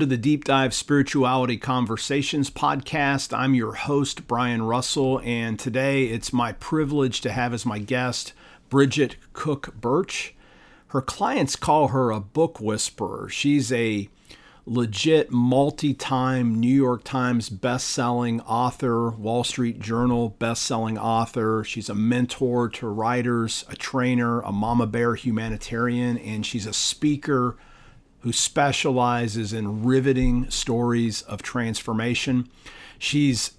to the Deep Dive Spirituality Conversations podcast. I'm your host, Brian Russell, and today it's my privilege to have as my guest Bridget Cook Burch. Her clients call her a book whisperer. She's a legit multi time New York Times best-selling author, Wall Street Journal best-selling author. She's a mentor to writers, a trainer, a mama bear humanitarian, and she's a speaker who specializes in riveting stories of transformation. She's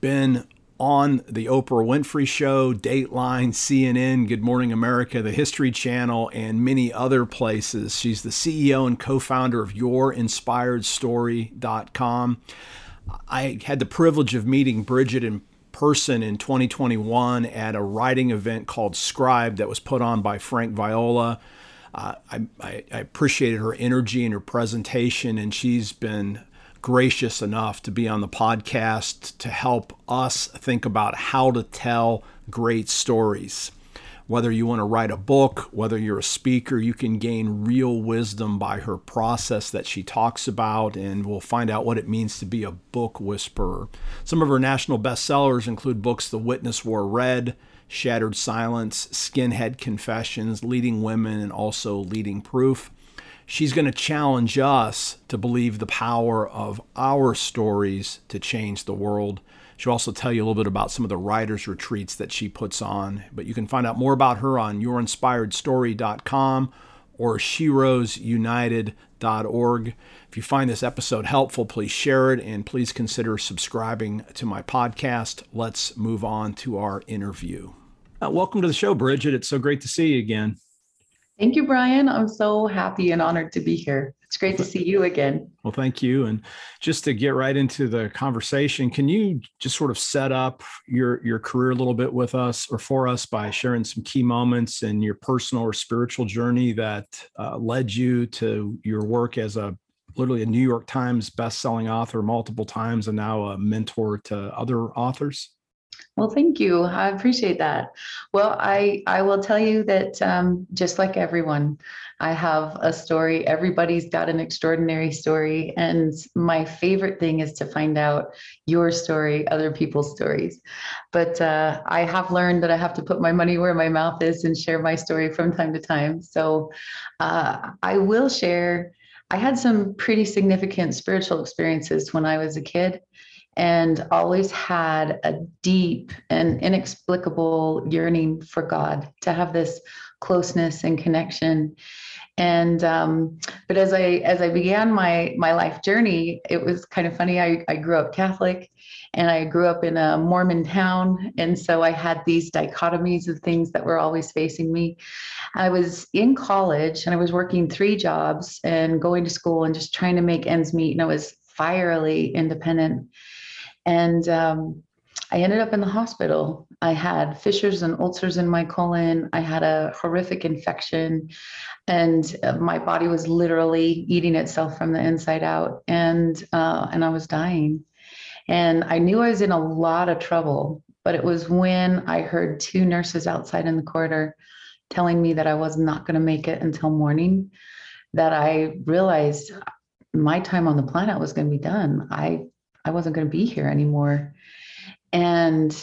been on the Oprah Winfrey Show, Dateline, CNN, Good Morning America, the History Channel, and many other places. She's the CEO and co founder of YourInspiredStory.com. I had the privilege of meeting Bridget in person in 2021 at a writing event called Scribe that was put on by Frank Viola I, I, I appreciated her energy and her presentation, and she's been gracious enough to be on the podcast to help us think about how to tell great stories. Whether you want to write a book, whether you're a speaker, you can gain real wisdom by her process that she talks about, and we'll find out what it means to be a book whisperer. Some of her national bestsellers include books The Witness Wore Red, Shattered Silence, Skinhead Confessions, Leading Women, and also Living Proof. She's going to challenge us to believe the power of our stories to change the world. She'll also tell you a little bit about some of the writers' retreats that she puts on. But you can find out more about her on yourinspiredstory.com or sheroesunited.org. If you find this episode helpful, please share it and please consider subscribing to my podcast. Let's move on to our interview. Uh, welcome to the show, Bridget. It's so great to see you again. Thank you, Brian. I'm so happy and honored to be here. It's great to see you again. Well, thank you. And just to get right into the conversation, can you just sort of set up your your career a little bit with us or for us by sharing some key moments in your personal or spiritual journey that uh, led you to your work as a literally a New York Times best-selling author multiple times and now a mentor to other authors? Well, thank you. I appreciate that. Well, I I will tell you that um, just like everyone, I have a story. Everybody's got an extraordinary story, and my favorite thing is to find out your story, other people's stories. But uh, I have learned that I have to put my money where my mouth is and share my story from time to time. So uh, I will share. I had some pretty significant spiritual experiences when I was a kid and always had a deep and inexplicable yearning for God to have this closeness and connection. And um, but as I as I began my my life journey, it was kind of funny. I, I grew up Catholic and I grew up in a Mormon town. And so I had these dichotomies of things that were always facing me. I was in college and I was working three jobs and going to school and just trying to make ends meet. And I was fierily independent and um, I ended up in the hospital. I had fissures and ulcers in my colon. I had a horrific infection, and uh, my body was literally eating itself from the inside out. And uh, and I was dying. And I knew I was in a lot of trouble. But it was when I heard two nurses outside in the corridor telling me that I was not going to make it until morning that I realized my time on the planet was going to be done. I I wasn't going to be here anymore. And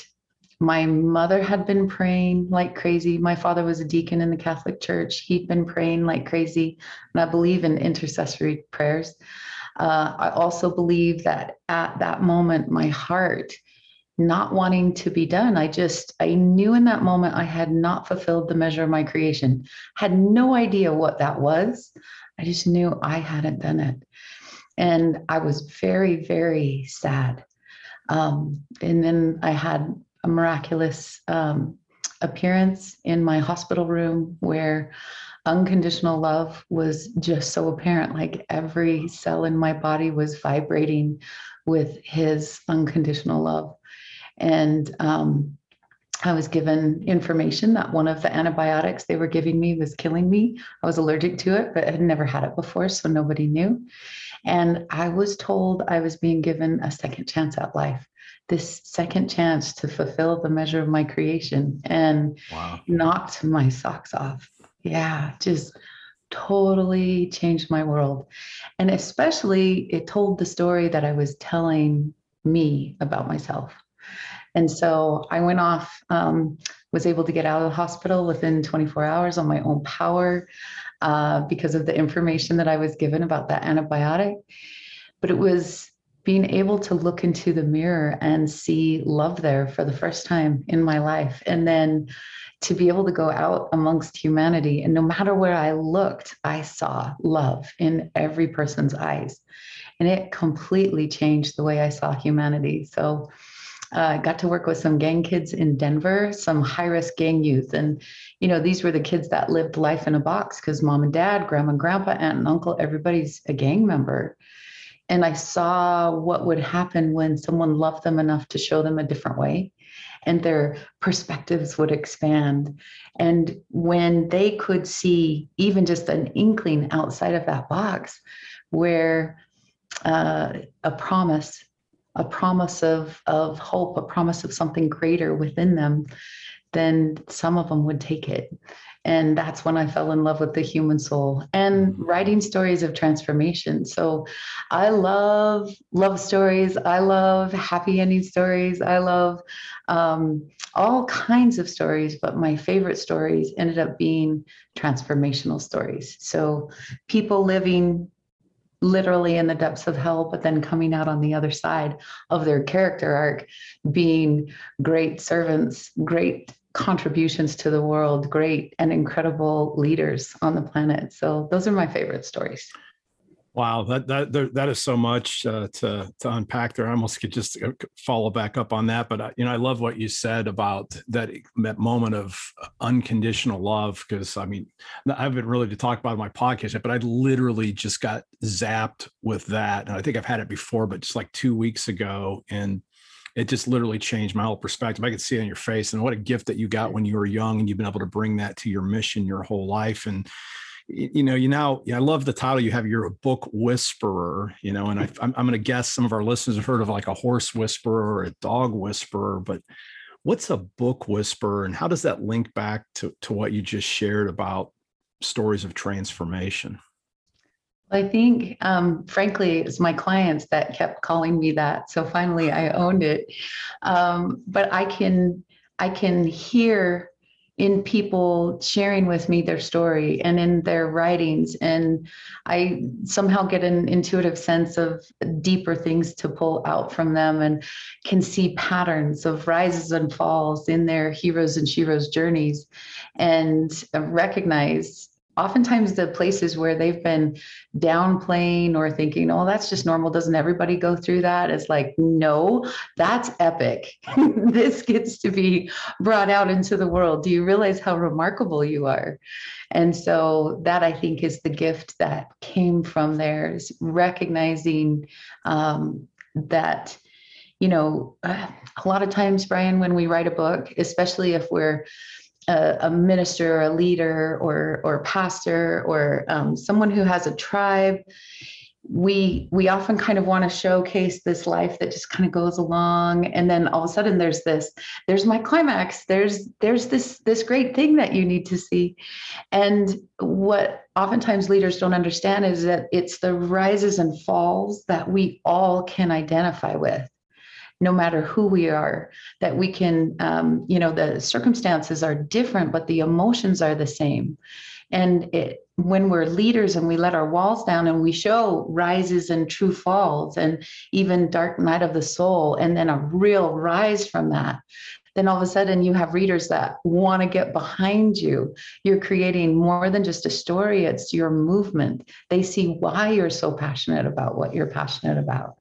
my mother had been praying like crazy. My father was a deacon in the Catholic Church. He'd been praying like crazy. And I believe in intercessory prayers. Uh, I also believe that at that moment, my heart, not wanting to be done, I just, I knew in that moment I had not fulfilled the measure of my creation, had no idea what that was. I just knew I hadn't done it. And I was very, very sad. Um, and then I had a miraculous um, appearance in my hospital room where unconditional love was just so apparent. Like every cell in my body was vibrating with his unconditional love. And um, I was given information that one of the antibiotics they were giving me was killing me. I was allergic to it, but had never had it before, so nobody knew. And I was told I was being given a second chance at life, this second chance to fulfill the measure of my creation and wow. knocked my socks off. Yeah, just totally changed my world. And especially, it told the story that I was telling me about myself. And so I went off, um, was able to get out of the hospital within 24 hours on my own power uh, because of the information that I was given about that antibiotic. But it was being able to look into the mirror and see love there for the first time in my life. And then to be able to go out amongst humanity. And no matter where I looked, I saw love in every person's eyes. And it completely changed the way I saw humanity. So uh, got to work with some gang kids in Denver, some high risk gang youth. And, you know, these were the kids that lived life in a box because mom and dad, grandma and grandpa, aunt and uncle, everybody's a gang member. And I saw what would happen when someone loved them enough to show them a different way and their perspectives would expand. And when they could see even just an inkling outside of that box where uh, a promise, a promise of, of hope, a promise of something greater within them, then some of them would take it. And that's when I fell in love with the human soul and writing stories of transformation. So I love love stories. I love happy ending stories. I love um, all kinds of stories, but my favorite stories ended up being transformational stories. So people living literally in the depths of hell, but then coming out on the other side of their character arc, being great servants, great contributions to the world, great and incredible leaders on the planet. So those are my favorite stories. Wow, that that that is so much uh, to to unpack there. I almost could just uh, follow back up on that, but I, you know, I love what you said about that that moment of unconditional love. Because I mean, I haven't really to talk about my podcast yet, but I literally just got zapped with that, and I think I've had it before, but just like two weeks ago, and it just literally changed my whole perspective. I could see it on your face, and what a gift that you got when you were young, and you've been able to bring that to your mission your whole life. And you know, you now, I love the title you have. You're a book whisperer, you know, and I, I'm, I'm going to guess some of our listeners have heard of like a horse whisperer or a dog whisperer, but what's a book whisperer, and how does that link back to to what you just shared about stories of transformation? I think, um, frankly, it's my clients that kept calling me that. So finally, I owned it. Um, but I can, I can hear in people sharing with me their story and in their writings, and I somehow get an intuitive sense of deeper things to pull out from them, and can see patterns of rises and falls in their heroes and sheroes journeys, and recognize oftentimes the places where they've been downplaying or thinking, oh, that's just normal. Doesn't everybody go through that? It's like, no, that's epic. this gets to be brought out into the world. Do you realize how remarkable you are? And so that I think is the gift that came from there is recognizing um, that you know, a lot of times, Brian, when we write a book, especially if we're a, a minister or a leader or or pastor or um, someone who has a tribe we we often kind of want to showcase this life that just kind of goes along. And then all of a sudden there's this there's my climax. There's there's this this great thing that you need to see. And what oftentimes leaders don't understand is that it's the rises and falls that we all can identify with no matter who we are, that we can, um, you know, the circumstances are different, but the emotions are the same. And it, when we're leaders and we let our walls down and we show rises and true falls and even dark night of the soul, and then a real rise from that, then all of a sudden you have readers that want to get behind you. You're creating more than just a story, it's your movement. They see why you're so passionate about what you're passionate about.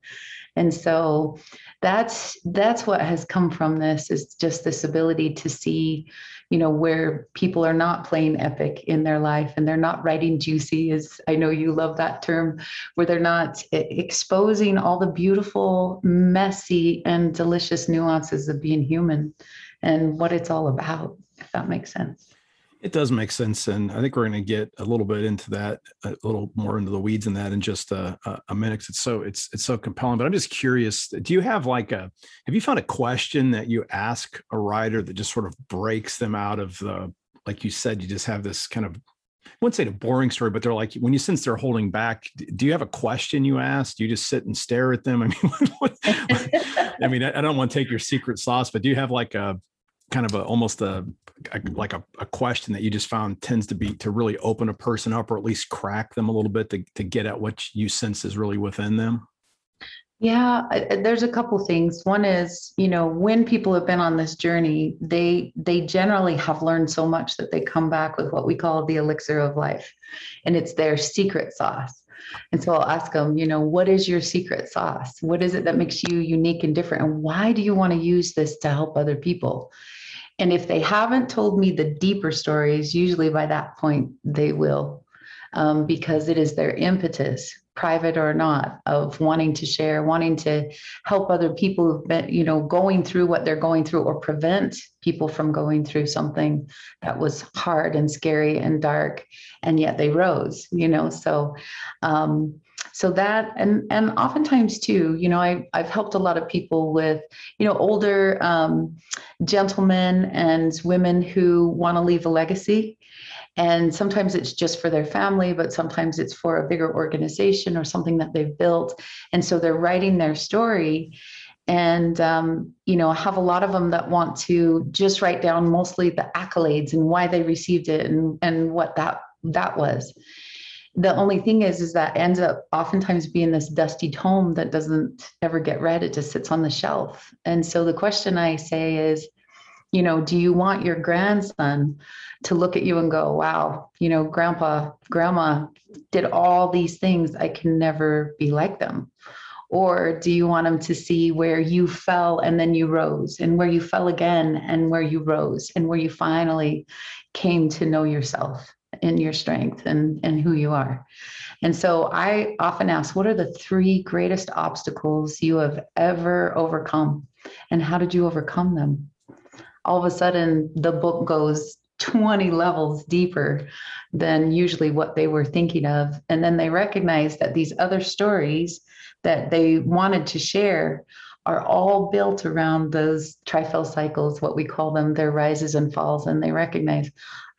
And so that's that's what has come from this is just this ability to see you know where people are not playing epic in their life and they're not writing juicy as i know you love that term where they're not exposing all the beautiful messy and delicious nuances of being human and what it's all about if that makes sense it does make sense, and I think we're going to get a little bit into that, a little more into the weeds in that in just a, a minute. It's so it's it's so compelling. But I'm just curious: Do you have like a have you found a question that you ask a writer that just sort of breaks them out of the like you said, you just have this kind of I wouldn't say a boring story, but they're like when you sense they're holding back. Do you have a question you ask? Do you just sit and stare at them? I mean, I mean, I don't want to take your secret sauce, but do you have like a kind of a almost a, a like a, a, question that you just found tends to be to really open a person up or at least crack them a little bit to, to get at what you sense is really within them? Yeah, there's a couple things. One is, you know, when people have been on this journey, they they generally have learned so much that they come back with what we call the elixir of life, and it's their secret sauce. And so I'll ask them, you know, what is your secret sauce? What is it that makes you unique and different? And why do you want to use this to help other people? And if they haven't told me the deeper stories, usually by that point they will, um, because it is their impetus private or not of wanting to share wanting to help other people who've been you know going through what they're going through or prevent people from going through something that was hard and scary and dark and yet they rose you know? So um so that and and oftentimes too you know I, i've helped a lot of people with you know older um, gentlemen and women who want to leave a legacy and sometimes it's just for their family, but sometimes it's for a bigger organization or something that they've built. And so they're writing their story. And, um, you know, have a lot of them that want to just write down mostly the accolades and why they received it and, and what that that was. The only thing is, is that ends up oftentimes being this dusty tome that doesn't ever get read. It just sits on the shelf. And so the question I say is, you know, do you want your grandson to look at you and go, wow, you know, grandpa, grandma did all these things. I can never be like them. Or do you want them to see where you fell and then you rose, and where you fell again and where you rose, and where you finally came to know yourself and your strength and, and who you are? And so I often ask, what are the three greatest obstacles you have ever overcome? And how did you overcome them? All of a sudden, the book goes 20 levels deeper than usually what they were thinking of. And then they recognize that these other stories that they wanted to share are all built around those trifell cycles, what we call them, their rises and falls. And they recognize,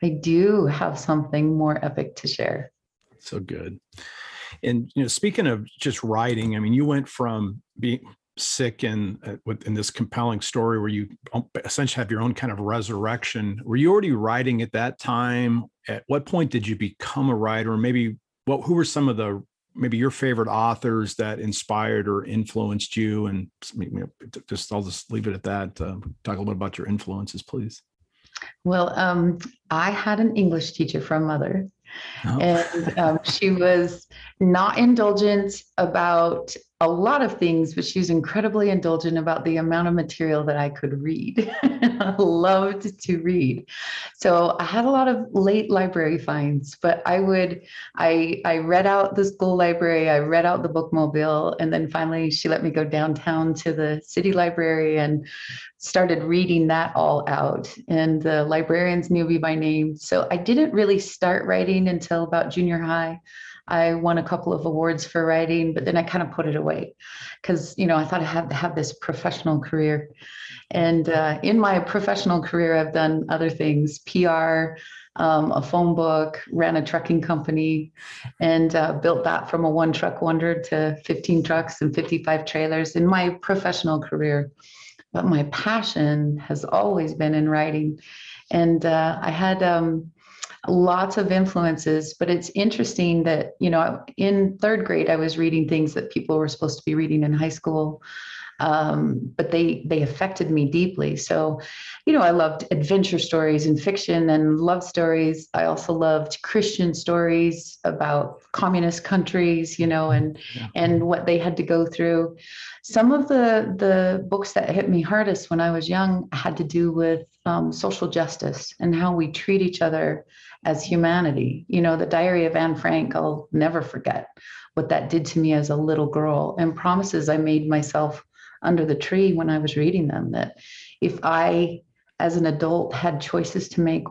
I do have something more epic to share. So good. And you know, speaking of just writing, I mean, you went from being sick and uh, in this compelling story where you essentially have your own kind of resurrection. Were you already writing at that time? At what point did you become a writer? Maybe what who were some of the maybe your favorite authors that inspired or influenced you? And just i'll just leave it at that. Uh, talk a little bit about your influences please well um, i had an english teacher from mother Oh. And um, she was not indulgent about a lot of things, but she was incredibly indulgent about the amount of material that I could read. I loved to read. So I had a lot of late library finds, but I would, I, I read out the school library, I read out the bookmobile, and then finally she let me go downtown to the city library and started reading that all out. And the librarians knew me by name. So I didn't really start writing until about junior high. I won a couple of awards for writing, but then I kind of put it away because, you know, I thought I had to have this professional career. And uh, in my professional career, I've done other things PR, um, a phone book, ran a trucking company, and uh, built that from a one truck wonder to 15 trucks and 55 trailers in my professional career. But my passion has always been in writing. And uh, I had, um, lots of influences but it's interesting that you know in third grade i was reading things that people were supposed to be reading in high school um, but they they affected me deeply. So you know i loved adventure stories and fiction and love stories. I also loved christian stories about communist countries you know and yeah. and what they had to go through. Some of the the books that hit me hardest when i was young had to do with um, social justice and how we treat each other as humanity. You know, the diary of Anne Frank, I'll never forget what that did to me as a little girl and promises I made myself under the tree when I was reading them that if I, as an adult, had choices to make,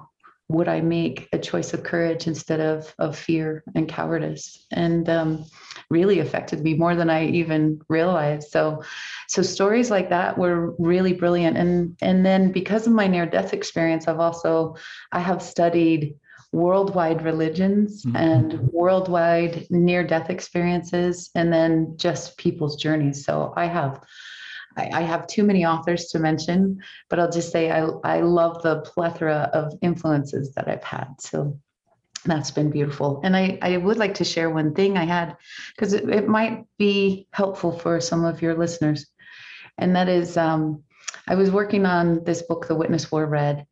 would I make a choice of courage instead of, of fear and cowardice? And um, really affected me more than I even realized. So, so stories like that were really brilliant. And and then because of my near death experience, I've also I have studied worldwide religions mm-hmm. and worldwide near death experiences, and then just people's journeys. So I have. I, have too many authors to mention, but I'll just say I, I love the plethora of influences that I've had. So that's been beautiful. And I, I would like to share one thing I had because it, it might be helpful for some of your listeners. And that is um, I was working on this book, The Witness Wore Red,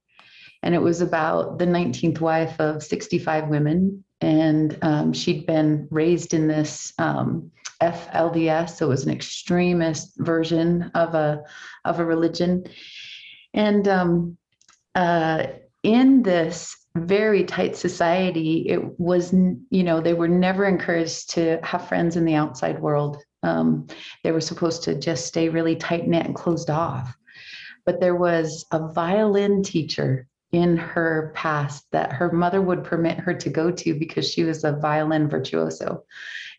and it was about the 19th wife of 65 women. And um, she'd been raised in this um, FLDS, so it was an extremist version of a of a religion. And um, uh, in this very tight society, it was you know they were never encouraged to have friends in the outside world. Um, they were supposed to just stay really tight knit and closed off. But there was a violin teacher in her past that her mother would permit her to go to because she was a violin virtuoso.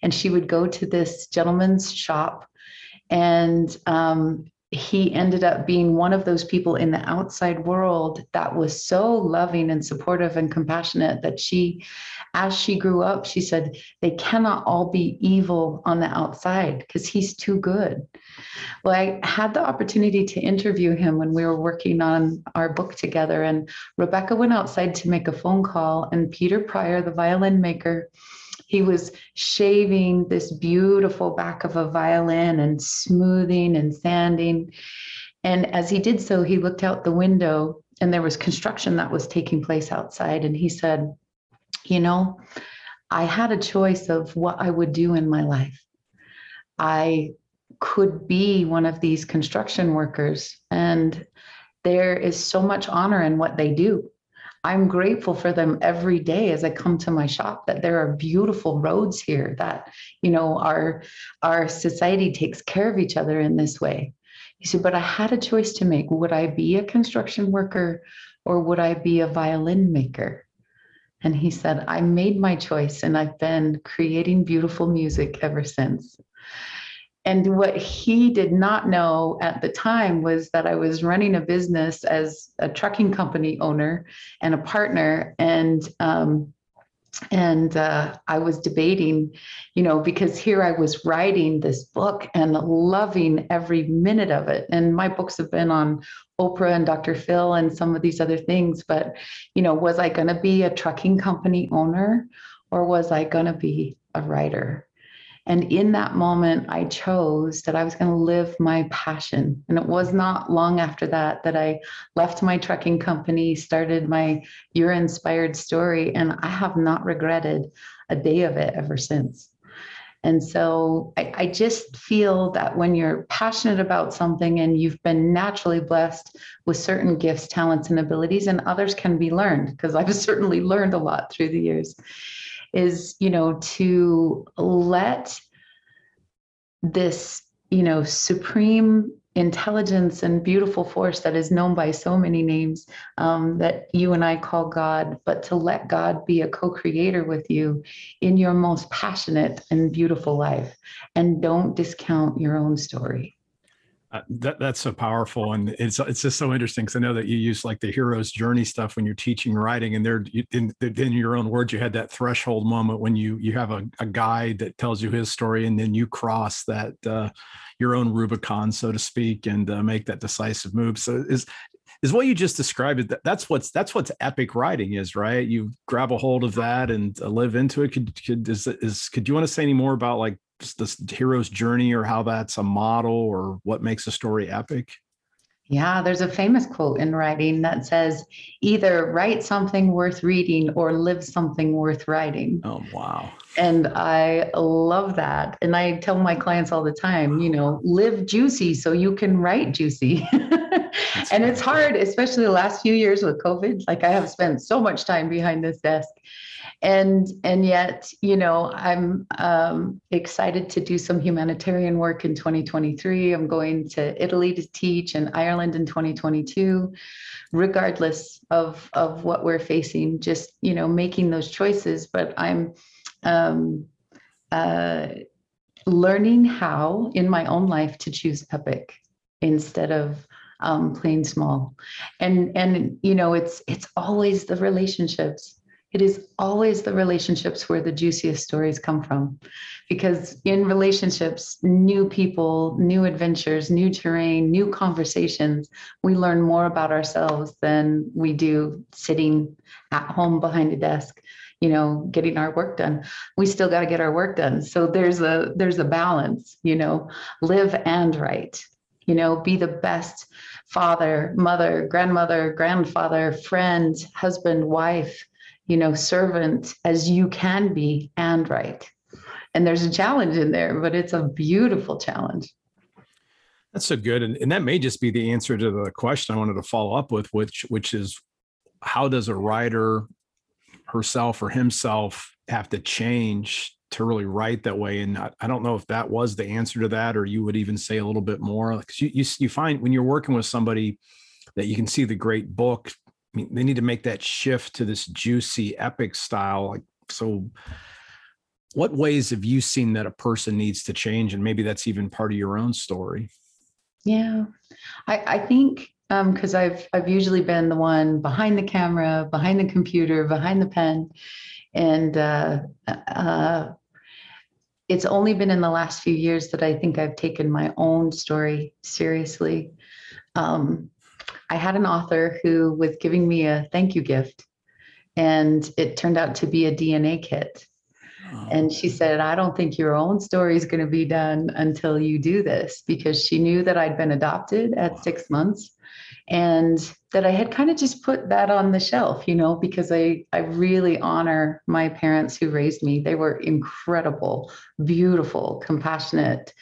And she would go to this gentleman's shop and um, he ended up being one of those people in the outside world that was so loving and supportive and compassionate that she as she grew up she said they cannot all be evil on the outside because he's too good. Well i had the opportunity to interview him when we were working on our book together and rebecca went outside to make a phone call and peter pryor the violin maker he was shaving this beautiful back of a violin and smoothing and sanding. And as he did so, he looked out the window and there was construction that was taking place outside. And he said, You know, I had a choice of what I would do in my life. I could be one of these construction workers, and there is so much honor in what they do. I'm grateful for them every day as I come to my shop that there are beautiful roads here that, you know, our our society takes care of each other in this way. He said, but I had a choice to make. Would I be a construction worker or would I be a violin maker? And he said, I made my choice and I've been creating beautiful music ever since. And what he did not know at the time was that I was running a business as a trucking company owner and a partner. And um, and uh, I was debating, you know, because here I was writing this book and loving every minute of it. And my books have been on Oprah and Dr. Phil and some of these other things. But, you know, was I going to be a trucking company owner or was I going to be a writer? And in that moment, I chose that I was going to live my passion. And it was not long after that that I left my trucking company, started my Your Inspired Story, and I have not regretted a day of it ever since. And so I, I, just feel that when you're passionate about something and you've been naturally blessed with certain gifts, talents, and abilities, and others can be learned, because I've certainly learned a lot through the years is you know to let this you know supreme intelligence and beautiful force that is known by so many names um, that you and I call God, but to let God be a co creator with you in your most passionate and beautiful life. And don't discount your own story. Uh, that that's so powerful, and it's it's just so interesting because I know that you use like the hero's journey stuff when you're teaching writing, and there in, in your own words, you had that threshold moment when you you have a, a guide that tells you his story, and then you cross that uh, your own Rubicon, so to speak, and uh, make that decisive move. So is is what you just described. That that's what's that's what's epic writing is, right? You grab a hold of that and uh, live into it. Could could is is could you want to say any more about like this hero's journey or how that's a model or what makes a story epic? Yeah, there's a famous quote in writing that says either write something worth reading or live something worth writing. Oh, wow. And I love that. And I tell my clients all the time, you know, live juicy so you can write juicy. and it's hard, especially the last few years with COVID. Like I have spent so much time behind this desk and and yet you know i'm um, excited to do some humanitarian work in 2023 i'm going to italy to teach and ireland in 2022 regardless of of what we're facing just you know making those choices. But i'm um, uh, learning how in my own life to choose epic instead of um, plain small. And and you know it's it's always the relationships it is always the relationships where the juiciest stories come from. Because in relationships, new people, new adventures, new terrain, new conversations, we learn more about ourselves than we do sitting at home behind a desk you know getting our work done we still got to get our work done so there's a there's a balance you know live and write you know be the best father mother grandmother grandfather friend husband wife you know, servant as you can be and right. And there's a challenge in there, but it's a beautiful challenge. That's so good. And, and that may just be the answer to the question I wanted to follow up with, which which is how does a writer herself or himself have to change to really write that way? And I, I don't know if that was the answer to that, or you would even say a little bit more. Because you, you you find when you're working with somebody that you can see the great book I mean, they need to make that shift to this juicy epic style. Like, so what ways have you seen that a person needs to change? And maybe that's even part of your own story. Yeah, I, I think because um, I've I've usually been the one behind the camera, behind the computer, behind the pen, and uh, uh, it's only been in the last few years that I think I've taken my own story seriously. Um, I had an author who was giving me a thank you gift, and it turned out to be a DNA kit. Oh. And she oh. said, I don't think your own story is going to be done until you do this because she knew that I'd been adopted at six months and that I had kind of just put that on the shelf, you know, because I, I really honor my parents who raised me. They were incredible, beautiful, compassionate,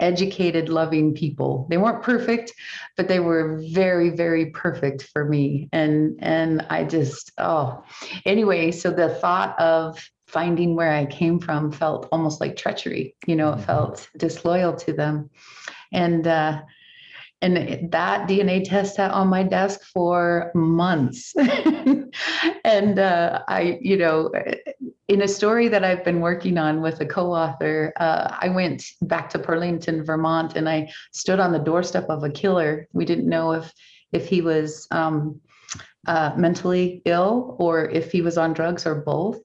educated, loving people. They weren't perfect, but they were very, very perfect for me. And and I just oh anyway, so the thought of finding where I came from felt almost like treachery. You know, it mm-hmm. felt disloyal to them. And uh and that DNA test sat on my desk for months. and uh, I, you know, in a story that I've been working on with a co-author, uh, I went back to Burlington, Vermont, and I stood on the doorstep of a killer. We didn't know if if he was um, uh, mentally ill or if he was on drugs or both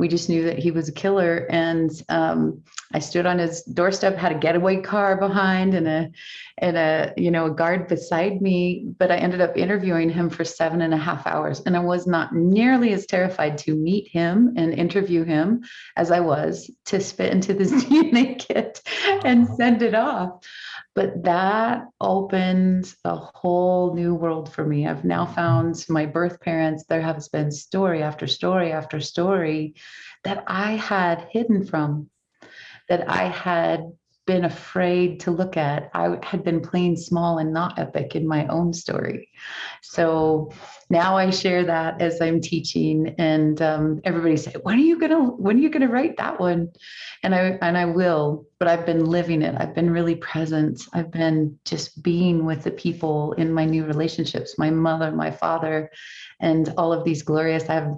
we just knew that he was a killer. And um, I stood on his doorstep, had a getaway car behind and a and a you know a guard beside me. But I ended up interviewing him for seven and a half hours, and I was not nearly as terrified to meet him and interview him as I was to spit into this DNA kit and send it off. But that opened a whole new world for me. I've now mm-hmm. found my birth parents. There has been story after story after story that I had hidden from, that I had been afraid to look at. I had been playing small and not epic in my own story. So now I share that as I'm teaching, and um, everybody say, "When are you gonna? When are you gonna write that one?" And I and I will. But I've been living it. I've been really present. I've been just being with the people in my new relationships. My mother, my father, and all of these glorious. I have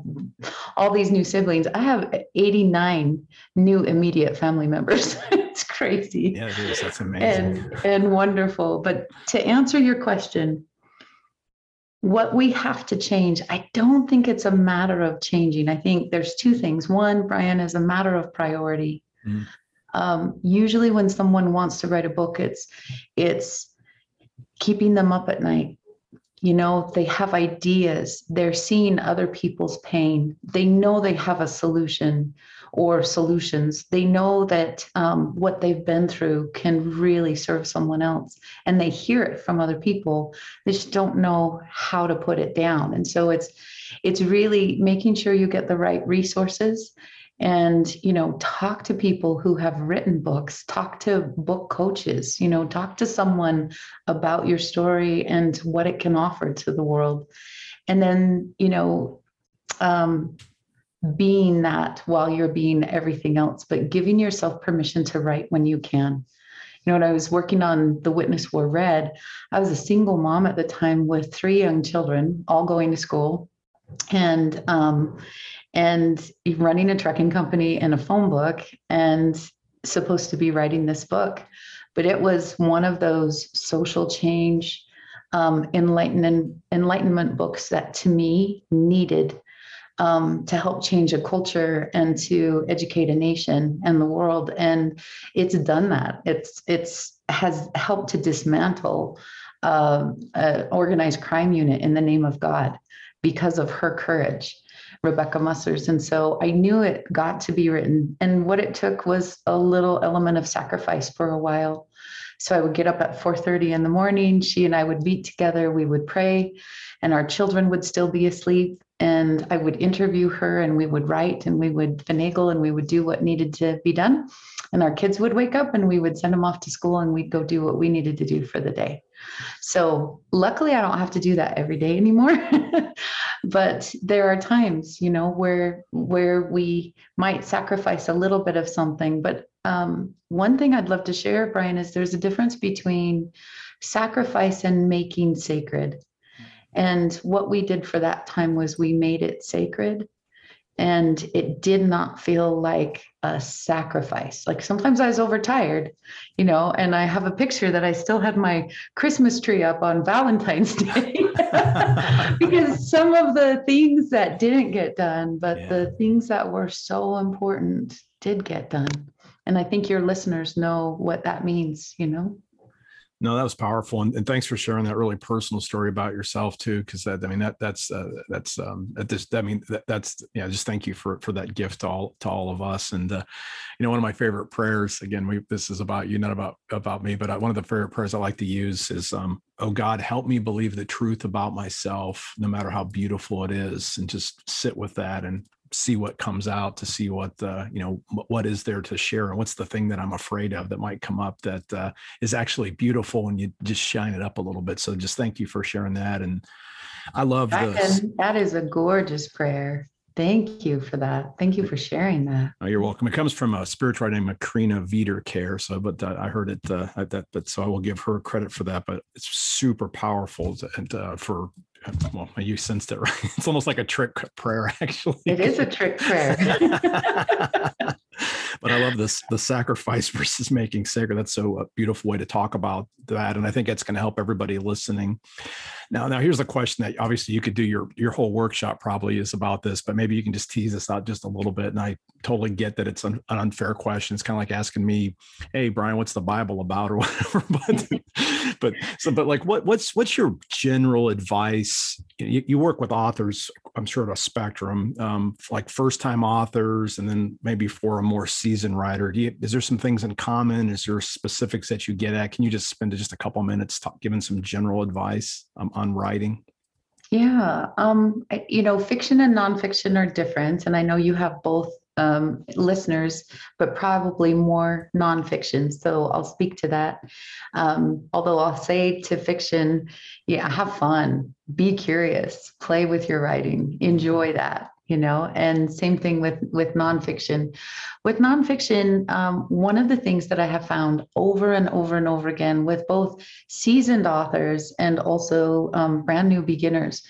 all these new siblings. I have 89 new immediate family members. crazy. Yeah, it is. That's amazing. And, and wonderful. But to answer your question, what we have to change, I don't think it's a matter of changing. I think there's two things. One, Brian, is a matter of priority. Mm. Um, usually, when someone wants to write a book, it's it's keeping them up at night you know they have ideas they're seeing other people's pain they know they have a solution or solutions they know that um, what they've been through can really serve someone else and they hear it from other people. They just don't know how to put it down and so it's it's really making sure you get the right resources and you know talk to people who have written books talk to book coaches you know talk to someone about your story and what it can offer to the world. And then you know um, being that while you're being everything else but giving yourself permission to write when you can you know when i was working on the witness wore red i was a single mom at the time with three young children all going to school and um, and running a trucking company and a phone book and supposed to be writing this book. But it was one of those social change, um, enlightenment, enlightenment books that to me needed um, to help change a culture and to educate a nation and the world. And it's done that. It's it's has helped to dismantle uh, an organized crime unit in the name of God because of her courage. Rebecca Mussers. And so I knew it got to be written. And what it took was a little element of sacrifice for a while. So I would get up at 4:30 in the morning. She and I would meet together. We would pray, and our children would still be asleep and I would interview her and we would write and we would finagle and we would do what needed to be done. And our kids would wake up and we would send them off to school and we'd go do what we needed to do for the day. So luckily I don't have to do that every day anymore. but there are times, you know, where where we might sacrifice a little bit of something. But um, one thing I'd love to share, Brian, is there's a difference between sacrifice and making sacred. And what we did for that time was we made it sacred. And it did not feel like a sacrifice. Like sometimes I was overtired, you know, and I have a picture that I still had my Christmas tree up on Valentine's Day because some of the things that didn't get done, but yeah. the things that were so important did get done. And I think your listeners know what that means, you know? No, that was powerful, and, and, thanks for sharing that really personal story about yourself too. Because that, I mean, that that's uh, that's um, that this, I mean, that, that's yeah. Just thank you for for that gift to all to all of us. And uh, you know, one of my favorite prayers. Again, we this is about you, not about about me, but I, one of the favorite prayers I like to use is, um, "Oh God, help me believe the truth about myself, no matter how beautiful it is," and just sit with that and see what comes out to see what uh, you know what is there to share and what's the thing that i'm afraid of that might come up that uh, is actually beautiful and you just shine it up a little bit so just thank you for sharing that and i love that, this that is a gorgeous prayer Thank you for that. Thank you for sharing that. Oh, you're welcome. It comes from a spiritual named Macrina Wiederkehr. So, but uh, I heard it uh, that, but so I will give her credit for that. But it's super powerful to, and uh, for well, you sensed it, right? It's almost like a trick prayer, actually. It is a trick prayer. but I love this the sacrifice versus making sacred. That's so a beautiful way to talk about that. And I think it's going to help everybody listening. Now, now here's a question that obviously you could do your your whole workshop probably is about this, but maybe you can just tease this out just a little bit. And I totally get that it's an, an unfair question. It's kind of like asking me, "Hey, Brian, what's the Bible about?" or whatever. but but so but like what what's what's your general advice? You, you work with authors, I'm sure, at a spectrum, um, like first time authors, and then maybe for a more seasoned writer. Do you, is there some things in common? Is there specifics that you get at? Can you just spend just a couple minutes giving some general advice um, on writing? Yeah, um, you know, fiction and nonfiction are different, and I know you have both um, listeners, but probably more nonfiction. So I'll speak to that. Um, although I'll say to fiction, yeah, have fun, be curious, play with your writing, enjoy that. You know, and same thing with with nonfiction. With nonfiction, um, one of the things that I have found over and over and over again with both seasoned authors and also um, brand new beginners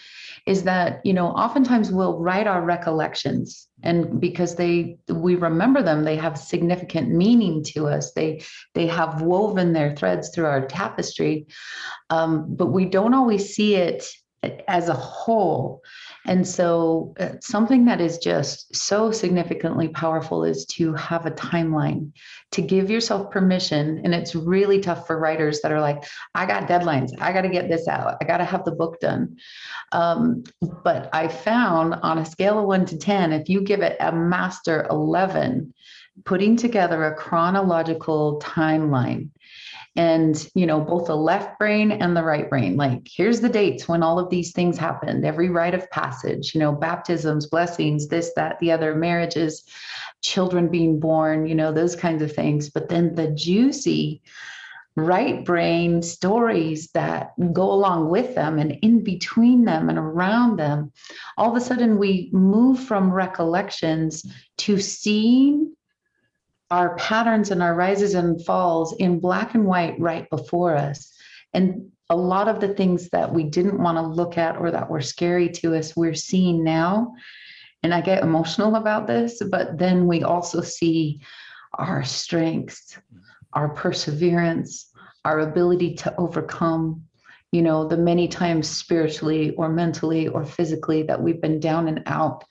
is that you know oftentimes we'll write our recollections and because they we remember them they have significant meaning to us. They they have woven their threads through our tapestry. Um, but we don't always see it as a whole and so, uh, something that is just so significantly powerful is to have a timeline, to give yourself permission. And it's really tough for writers that are like, I got deadlines, I got to get this out, I got to have the book done. Um, but I found on a scale of one to 10, if you give it a master 11, putting together a chronological timeline and you know both the left brain and the right brain. Like here's the dates when all of these things happened every rite of passage you know baptisms blessings this that the other marriages children being born you know those kinds of things. But then the juicy right brain stories that go along with them and in between them and around them all of a sudden we move from recollections to seeing our patterns and our rises and falls in black and white right before us. And a lot of the things that we didn't want to look at or that were scary to us, we're seeing now. And I get emotional about this, but then we also see our strengths, our perseverance, our ability to overcome, you know, the many times spiritually or mentally or physically that we've been down and out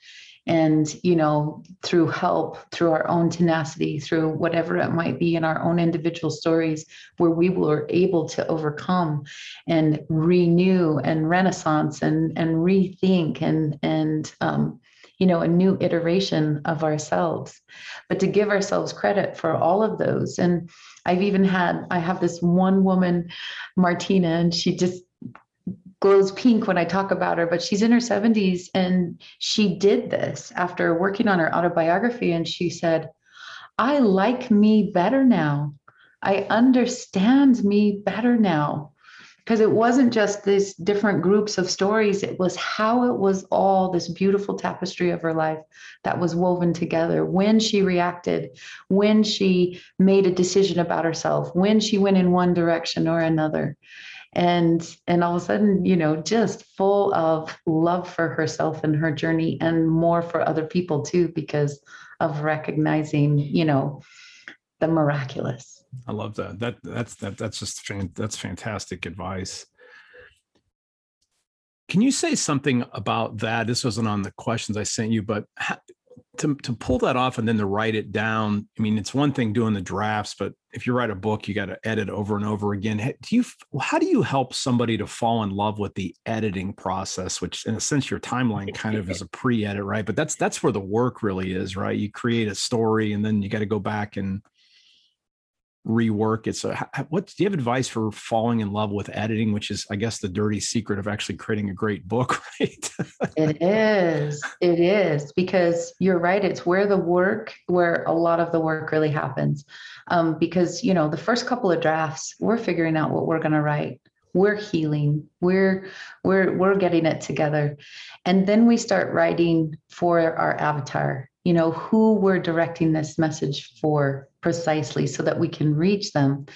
and you know through help through our own tenacity through whatever it might be in our own individual stories where we were able to overcome and renew and renaissance and and rethink and and um, you know a new iteration of ourselves. But to give ourselves credit for all of those and i've even had i have this one woman martina and she just glows pink when I talk about her, but she's in her 70s and she did this after working on her autobiography. And she said, I like me better now. I understand me better now. Because it wasn't just these different groups of stories, it was how it was all this beautiful tapestry of her life that was woven together. When she reacted, when she made a decision about herself, when she went in one direction or another and and all of a sudden you know just full of love for herself and her journey and more for other people too because of recognizing you know the miraculous. I love that. That that's that that's just that's fantastic advice. Can you say something about that? This wasn't on the questions i sent you but to to pull that off and then to write it down i mean it's one thing doing the drafts but if you write a book you got to edit over and over again. Do you how do you help somebody to fall in love with the editing process which in a sense your timeline kind of is a pre-edit right? But that's that's where the work really is right? You create a story and then you got to go back and rework it. So, what do you have advice for falling in love with editing, which is, I guess, the dirty secret of actually creating a great book, right? it is. It is because you're right. It's where the work, where a lot of the work really happens. Um, because you know, the first couple of drafts, we're figuring out what we're going to write. We're healing. We're we're we're getting it together, and then we start writing for our avatar you know who we're directing this message for precisely so that we can reach them.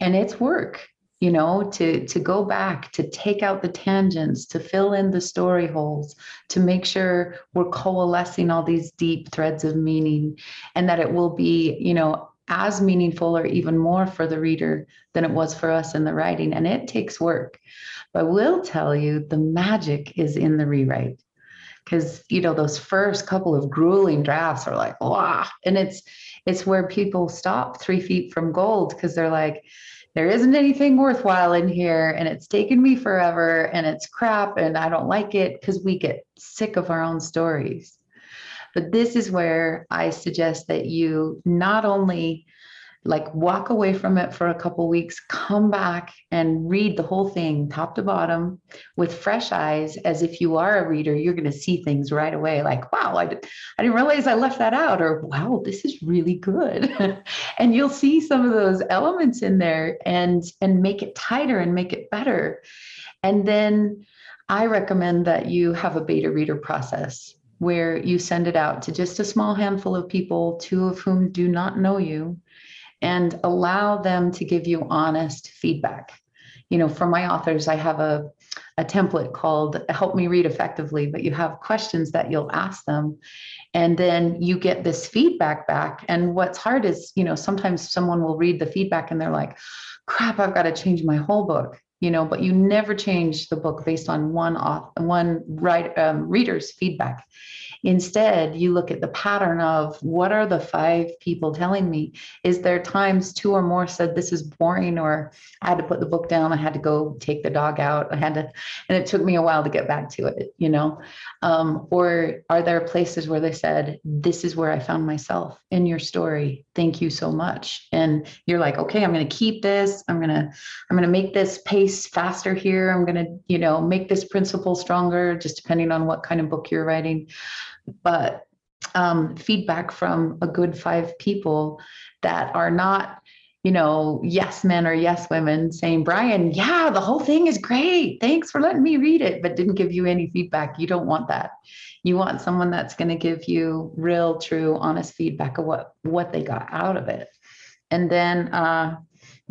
And it's work you know to to go back to take out the tangents to fill in the story holes to make sure we're coalescing all these deep threads of meaning and that it will be you know as meaningful or even more for the reader than it was for us in the writing. And it takes work. But I will tell you the magic is in the rewrite because you know those first couple of grueling drafts are like wow and it's it's where people stop three feet from gold because they're like there isn't anything worthwhile in here and it's taken me forever and it's crap and i don't like it because we get sick of our own stories. But this is where i suggest that you not only like walk away from it for a couple weeks come back and read the whole thing top to bottom with fresh eyes as if you are a reader you're going to see things right away like wow I, did, I didn't realize i left that out or wow this is really good. And you'll see some of those elements in there and and make it tighter and make it better. And then i recommend that you have a beta reader process where you send it out to just a small handful of people two of whom do not know you and allow them to give you honest feedback. You know, for my authors, I have a, a template called Help Me Read Effectively, but you have questions that you'll ask them. And then you get this feedback back. And what's hard is, you know, sometimes someone will read the feedback and they're like, crap, I've got to change my whole book you know but you never change the book based on one off one right um, reader's feedback Instead, you look at the pattern of what are the five people telling me? Is there times two or more said this is boring, or I had to put the book down, I had to go take the dog out, I had to, and it took me a while to get back to it, you know? Um, or are there places where they said, this is where I found myself in your story? Thank you so much. And you're like, okay, I'm going to keep this. I'm going to, I'm going to make this pace faster here. I'm going to, you know, make this principle stronger, just depending on what kind of book you're writing but um, feedback from a good five people that are not you know, yes men or yes women saying, Brian, yeah, the whole thing is great. Thanks for letting me read it, but didn't give you any feedback. You don't want that. You want someone that's going to give you real, true, honest feedback of what what they got out of it. And then uh,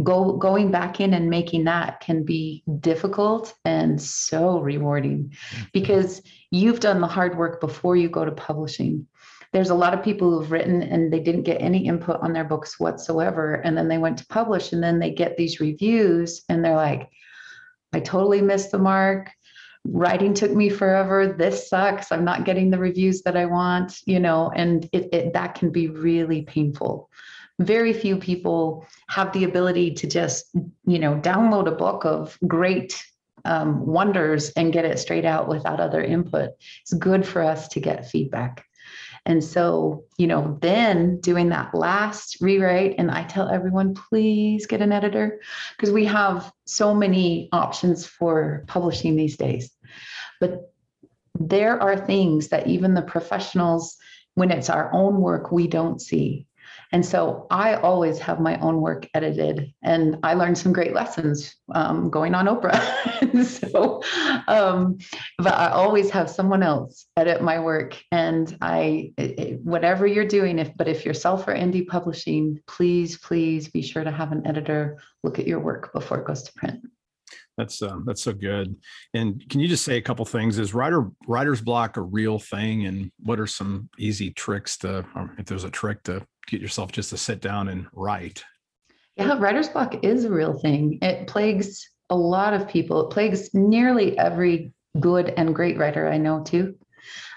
go going back in and making that can be difficult and so rewarding because you've done the hard work before you go to publishing there's a lot of people who've written and they didn't get any input on their books whatsoever and then they went to publish and then they get these reviews and they're like I totally missed the mark. Writing took me forever. This sucks. I'm not getting the reviews that I want, you know, and it, it that can be really painful. Very few people have the ability to just, you know, download a book of great um, wonders and get it straight out without other input. It's good for us to get feedback. And so, you know, then doing that last rewrite, and I tell everyone, please get an editor because we have so many options for publishing these days. But there are things that even the professionals, when it's our own work, we don't see. And so I always have my own work edited, and I learned some great lessons um, going on Oprah. so, um, but I always have someone else edit my work, and I, it, whatever you're doing, if but if you're self or indie publishing, please, please be sure to have an editor look at your work before it goes to print. That's uh, that's so good. And can you just say a couple things? Is writer writer's block a real thing? And what are some easy tricks to, if there's a trick to get yourself just to sit down and write? Yeah, writer's block is a real thing. It plagues a lot of people. It plagues nearly every good and great writer I know too.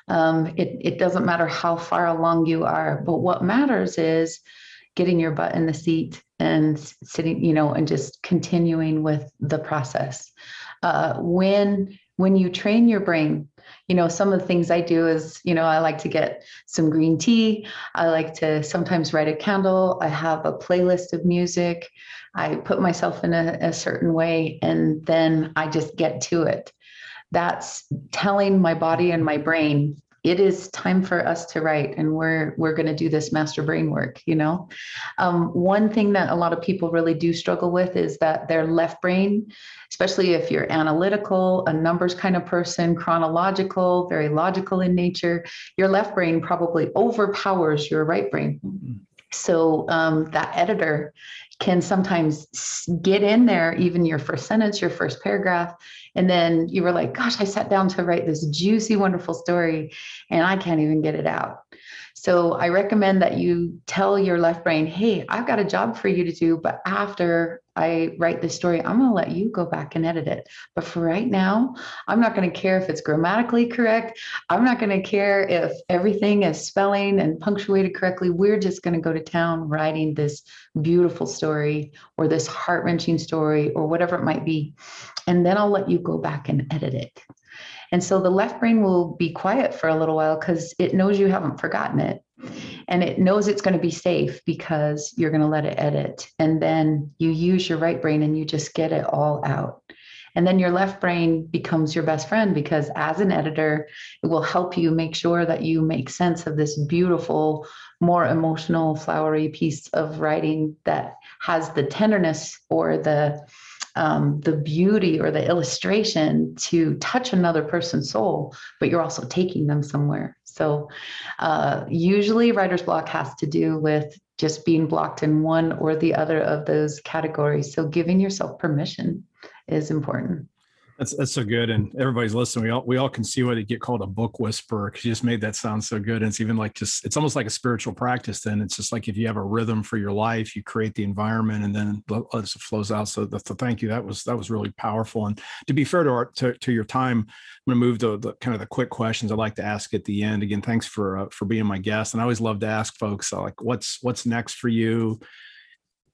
Um, it, it doesn't matter how far along you are, but what matters is getting your butt in the seat and sitting, you know, and just continuing with the process. Uh, when when you train your brain, you know, some of the things I do is, you know, I like to get some green tea. I like to sometimes write a candle. I have a playlist of music. I put myself in a, a certain way and then I just get to it. That's telling my body and my brain it is time for us to write and we're we're going to do this master brain work you know um, one thing that a lot of people really do struggle with is that their left brain especially if you're analytical a numbers kind of person chronological very logical in nature your left brain probably overpowers your right brain mm-hmm. so um, that editor can sometimes get in there, even your first sentence, your first paragraph. And then you were like, gosh, I sat down to write this juicy, wonderful story and I can't even get it out. So I recommend that you tell your left brain, hey, I've got a job for you to do, but after I write this story, I'm going to let you go back and edit it. But for right now, I'm not going to care if it's grammatically correct. I'm not going to care if everything is spelling and punctuated correctly. We're just going to go to town writing this beautiful story or this heart wrenching story or whatever it might be. And then I'll let you go back and edit it. And so the left brain will be quiet for a little while because it knows you haven't forgotten it. And it knows it's going to be safe because you're going to let it edit. And then you use your right brain and you just get it all out. And then your left brain becomes your best friend because as an editor, it will help you make sure that you make sense of this beautiful, more emotional, flowery piece of writing that has the tenderness or the um, the beauty or the illustration to touch another person's soul, but you're also taking them somewhere. So, uh, usually, writer's block has to do with just being blocked in one or the other of those categories. So, giving yourself permission is important. That's that's so good, and everybody's listening. We all we all can see what it get called a book whisperer because you just made that sound so good. And it's even like just it's almost like a spiritual practice. Then it's just like if you have a rhythm for your life, you create the environment, and then it flows out. So, the, thank you. That was that was really powerful. And to be fair to our to, to your time, I'm going to move to the kind of the quick questions I like to ask at the end. Again, thanks for uh, for being my guest. And I always love to ask folks uh, like, what's what's next for you?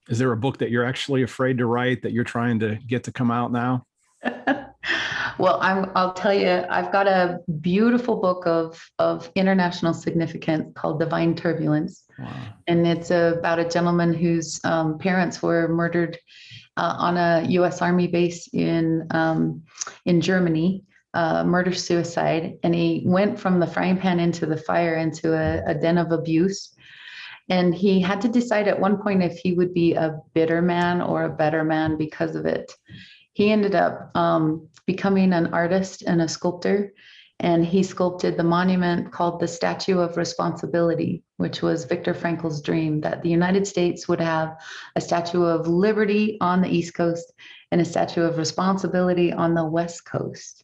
Is there a book that you're actually afraid to write that you're trying to get to come out now? well, I'm, I'll tell you, I've got a beautiful book of, of international significance called Divine Turbulence. Wow. And it's about a gentleman whose um, parents were murdered uh, on a US Army base in, um, in Germany. Uh, murder suicide and he went from the frying pan into the fire into a, a den of abuse and he had to decide at one point if he would be a bitter man or a better man because of it he ended up um, becoming an artist and a sculptor. And he sculpted the monument called the Statue of Responsibility, which was Viktor Frankl's dream that the United States would have a Statue of Liberty on the East Coast and a Statue of Responsibility on the West Coast.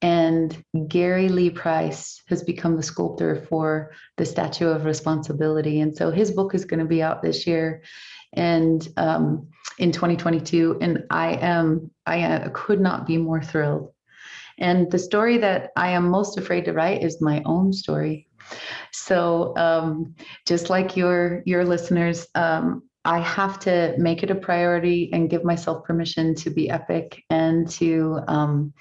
And Gary Lee Price has become the sculptor for the Statue of Responsibility. And so his book is going to be out this year and um, in 2022, and I am I uh, could not be more thrilled. And the story that I am most afraid to write is my own story. So um, just like your your listeners, um, I have to make it a priority and give myself permission to be epic and to um,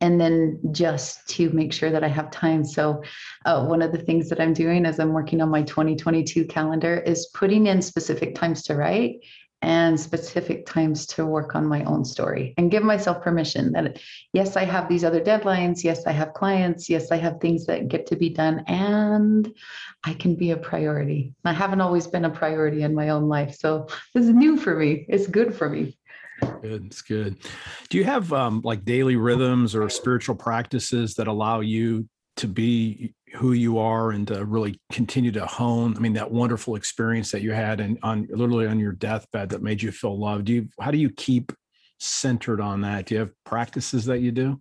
and then just to make sure that I have time. So, uh, one of the things that I'm doing as I'm working on my 2022 calendar is putting in specific times to write and specific times to work on my own story and give myself permission that yes i have these other deadlines. Yes i have clients. Yes i have things that get to be done and i can be a priority. I haven't always been a priority in my own life. So this is new for me. It's good for me good it's good. Do you have um, like daily rhythms or spiritual practices that allow you to be who you are and to really continue to hone i mean that wonderful experience that you had and on literally on your deathbed that made you feel loved? Do you how do you keep centered on that? Do you have practices that you do?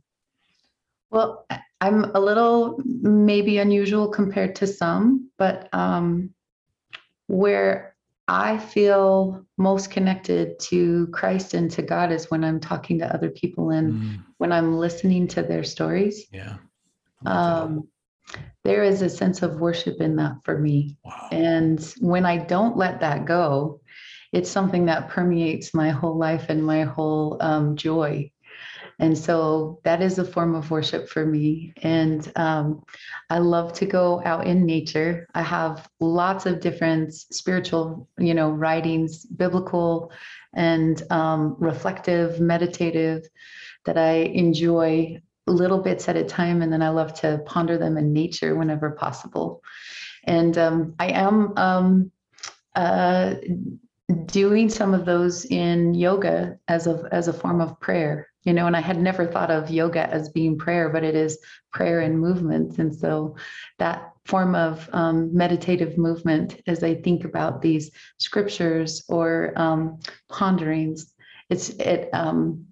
Well i'm a little maybe unusual compared to some but um where i feel most connected to christ and to god is when i'm talking to other people and mm. when i'm listening to their stories yeah um there is a sense of worship in that for me. Wow. And when I don't let that go, it's something that permeates my whole life and my whole um, joy. And so that is a form of worship for me. And um, I love to go out in nature. I have lots of different spiritual, you know, writings, biblical and um, reflective, meditative, that I enjoy little bits at a time, and then I love to ponder them in nature whenever possible. And um, I am um, uh, doing some of those in yoga as a as a form of prayer. You know, and I had never thought of yoga as being prayer, but it is prayer and movement. And so that form of um, meditative movement, as I think about these scriptures or um, ponderings, it's it um,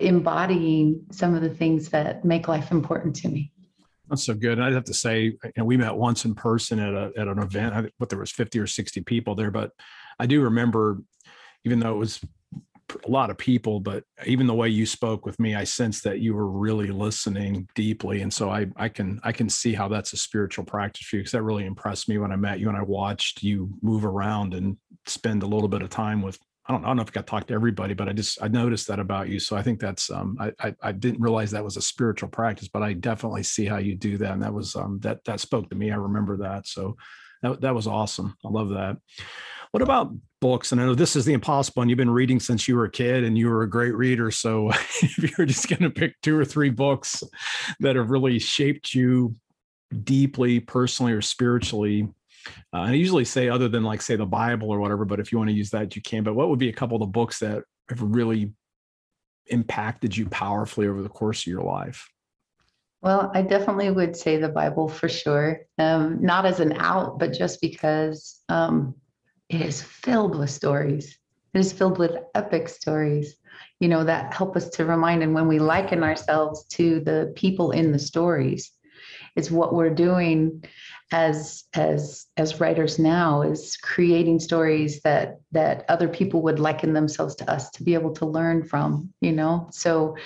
embodying some of the things that make life important to me. That's so good. And I'd have to say, you know, we met once in person at a at an event. I but there was 50 or 60 people there. But I do remember, even though it was a lot of people, but even the way you spoke with me, I sensed that you were really listening deeply. And so I I can I can see how that's a spiritual practice for you because that really impressed me when I met you and I watched you move around and spend a little bit of time with I don't, I don't know if I got to talk to everybody, but I just I noticed that about you. So I think that's um, I, I, I didn't realize that was a spiritual practice, but I definitely see how you do that, and that was um, that that spoke to me. I remember that. So that that was awesome. I love that. What about books? And I know this is the impossible, and you've been reading since you were a kid, and you were a great reader. So if you're just going to pick two or three books that have really shaped you deeply, personally or spiritually, uh, and I usually say other than like say the Bible or whatever, but if you want to use that, you can. But what would be a couple of the books that have really impacted you powerfully over the course of your life? Well, I definitely would say the Bible for sure. Um, not as an out, but just because um, it is filled with stories. It is filled with epic stories, you know, that help us to remind. And when we liken ourselves to the people in the stories, it's what we're doing as as as writers now is creating stories that that other people would liken themselves to us to be able to learn from you know? So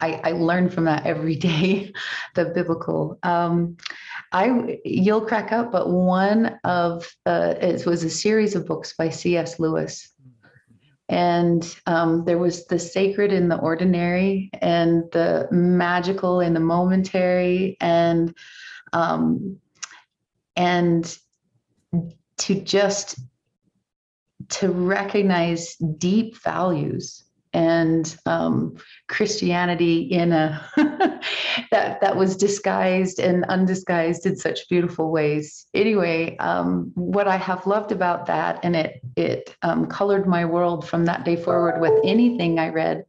i i learn from that every day the biblical. Um i you'll crack up but one of uh it was a series of books by cs lewis and um, there was the sacred in the ordinary and the magical in the momentary and um, and to just to recognize deep values and um, Christianity in a that that was disguised and undisguised in such beautiful ways. Anyway, um, what I have loved about that, and it it um, colored my world from that day forward with anything I read,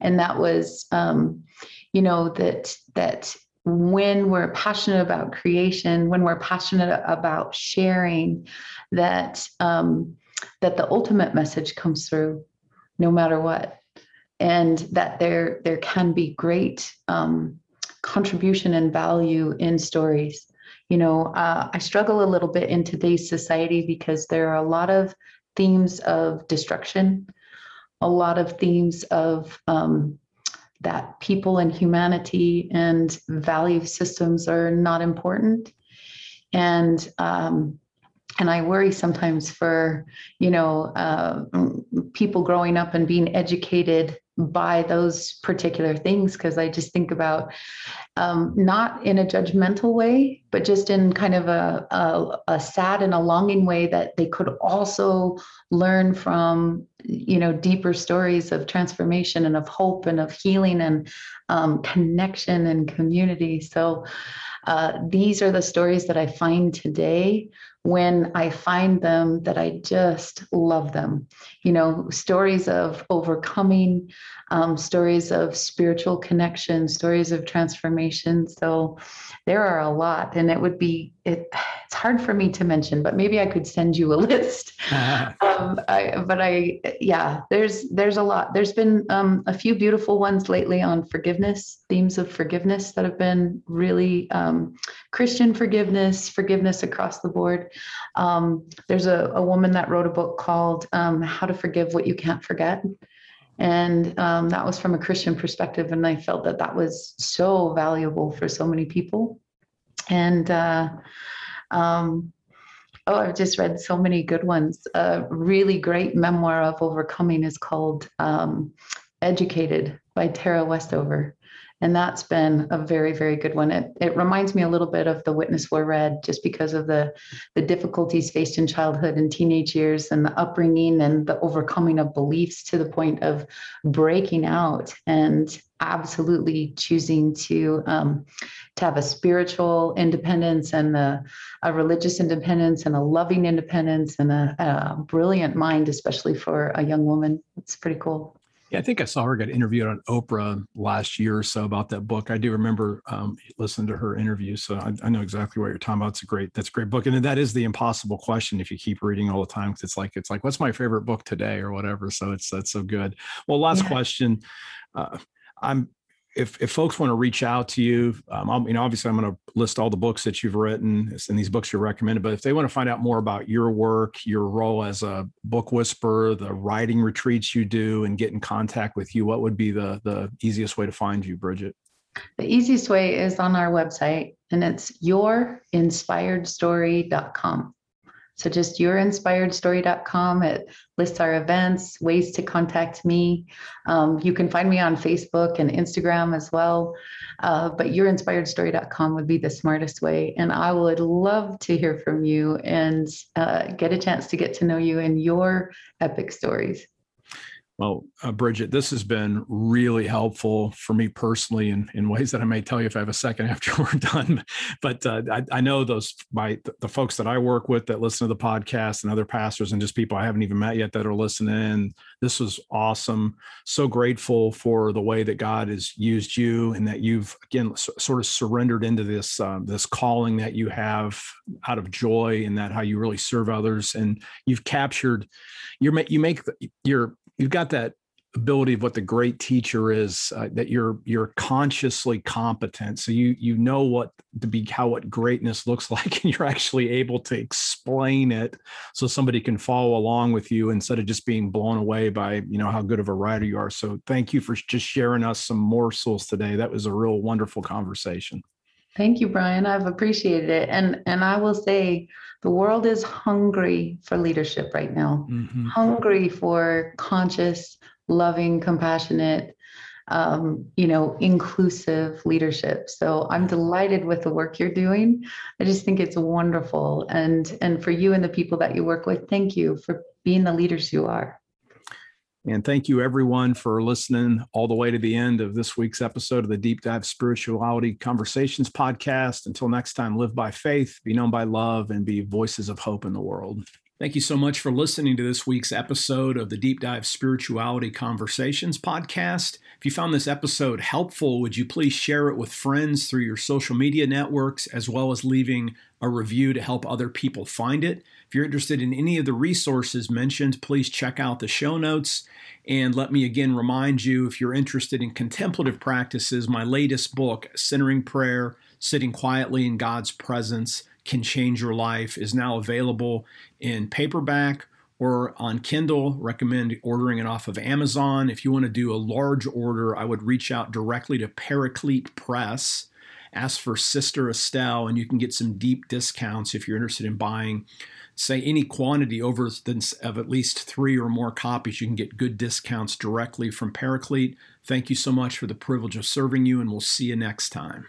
and that was, um, you know, that that when we're passionate about creation, when we're passionate about sharing, that um, that the ultimate message comes through, no matter what, and that there there can be great um, contribution and value in stories. You know, uh, I struggle a little bit in today's society because there are a lot of themes of destruction, a lot of themes of um, that people and humanity and value systems are not important. And um, and I worry sometimes for you know uh, people growing up and being educated by those particular things because I just think about um, not in a judgmental way, but just in kind of a, a, a, sad and a longing way that they could also learn from, you know, deeper stories of transformation and of hope and of healing and um, connection and community. So uh, these are the stories that I find today when I find them that I just love them. You know, stories of overcoming, um, stories of spiritual connection, stories of transformation. So there are a lot, and it would be it. It's hard for me to mention, but maybe I could send you a list. um, I, but I, yeah, there's there's a lot. There's been um, a few beautiful ones lately on forgiveness, themes of forgiveness that have been really um, Christian forgiveness, forgiveness across the board. Um, there's a, a woman that wrote a book called um, How to Forgive What You Can't Forget. And um, that was from a christian perspective and i felt that that was so valuable for so many people. And uh, um, oh i've just read so many good ones. A really great memoir of overcoming is called um, educated by tara westover and that's been a very very good one. It, it reminds me a little bit of the Witness Wore Red just because of the the difficulties faced in childhood and teenage years and the upbringing and the overcoming of beliefs to the point of breaking out and absolutely choosing to um, to have a spiritual independence and a, a, religious independence and a loving independence and a, a brilliant mind especially for a young woman. It's pretty cool yeah, I think I saw her get interviewed on Oprah last year or so about that book. I do remember um, listening to her interview, so I, I, know exactly what you're talking about. It's a great, that's a great book, and that is the impossible question if you keep reading all the time. Because it's like it's like, what's my favorite book today or whatever. So it's that's so good. Well, last yeah. question. Uh, I'm if if folks want to reach out to you, um, you know, obviously I'm going to list all the books that you've written and these books you're recommended. But if they want to find out more about your work, your role as a book whisperer, the writing retreats you do, and get in contact with you, what would be the the easiest way to find you, Bridget? The easiest way is on our website, and it's yourinspiredstory.com. So just yourinspiredstory.com. It lists our events, ways to contact me. Um, you can find me on Facebook and Instagram as well. Uh, but yourinspiredstory.com would be the smartest way. And I would love to hear from you and uh, get a chance to get to know you and your epic stories. Well, uh, Bridget, this has been really helpful for me personally in, in ways that I may tell you if I have a second after we're done. But uh, I, I, know those my the folks that I work with that listen to the podcast and other pastors and just people I haven't even met yet that are listening. This was awesome. So grateful for the way that God has used you and that you've again s- sort of surrendered into this uh, this calling that you have out of joy and that how you really serve others and you've captured. You're you make you're you've got that ability of what the great teacher is uh, that you're you're consciously competent. So you you know what to be how what greatness looks like and you're actually able to explain it so somebody can follow along with you instead of just being blown away by you know how good of a writer you are. So thank you for just sharing us some morsels today. That was a real wonderful conversation thank you brian i've appreciated it and and i will say the world is hungry for leadership right now, mm-hmm. hungry for conscious, loving, compassionate, um, you know, inclusive leadership. So I'm delighted with the work you're doing. I just think it's wonderful. And and for you and the people that you work with, thank you for being the leaders you are. And thank you, everyone, for listening all the way to the end of this week's episode of the Deep Dive Spirituality Conversations podcast. Until next time, live by faith, be known by love, and be voices of hope in the world. Thank you so much for listening to this week's episode of the Deep Dive Spirituality Conversations podcast. If you found this episode helpful, would you please share it with friends through your social media networks, as well as leaving a review to help other people find it? If you're interested in any of the resources mentioned, please check out the show notes. And let me again remind you if you're interested in contemplative practices, my latest book, Centering Prayer Sitting Quietly in God's Presence Can Change Your Life, is now available in paperback or on Kindle, recommend ordering it off of Amazon. If you want to do a large order, I would reach out directly to Paraclete Press. Ask for Sister Estelle, and you can get some deep discounts if you're interested in buying, say, any quantity over of at least three or more copies. You can get good discounts directly from Paraclete. Thank you so much for the privilege of serving you, and we'll see you next time.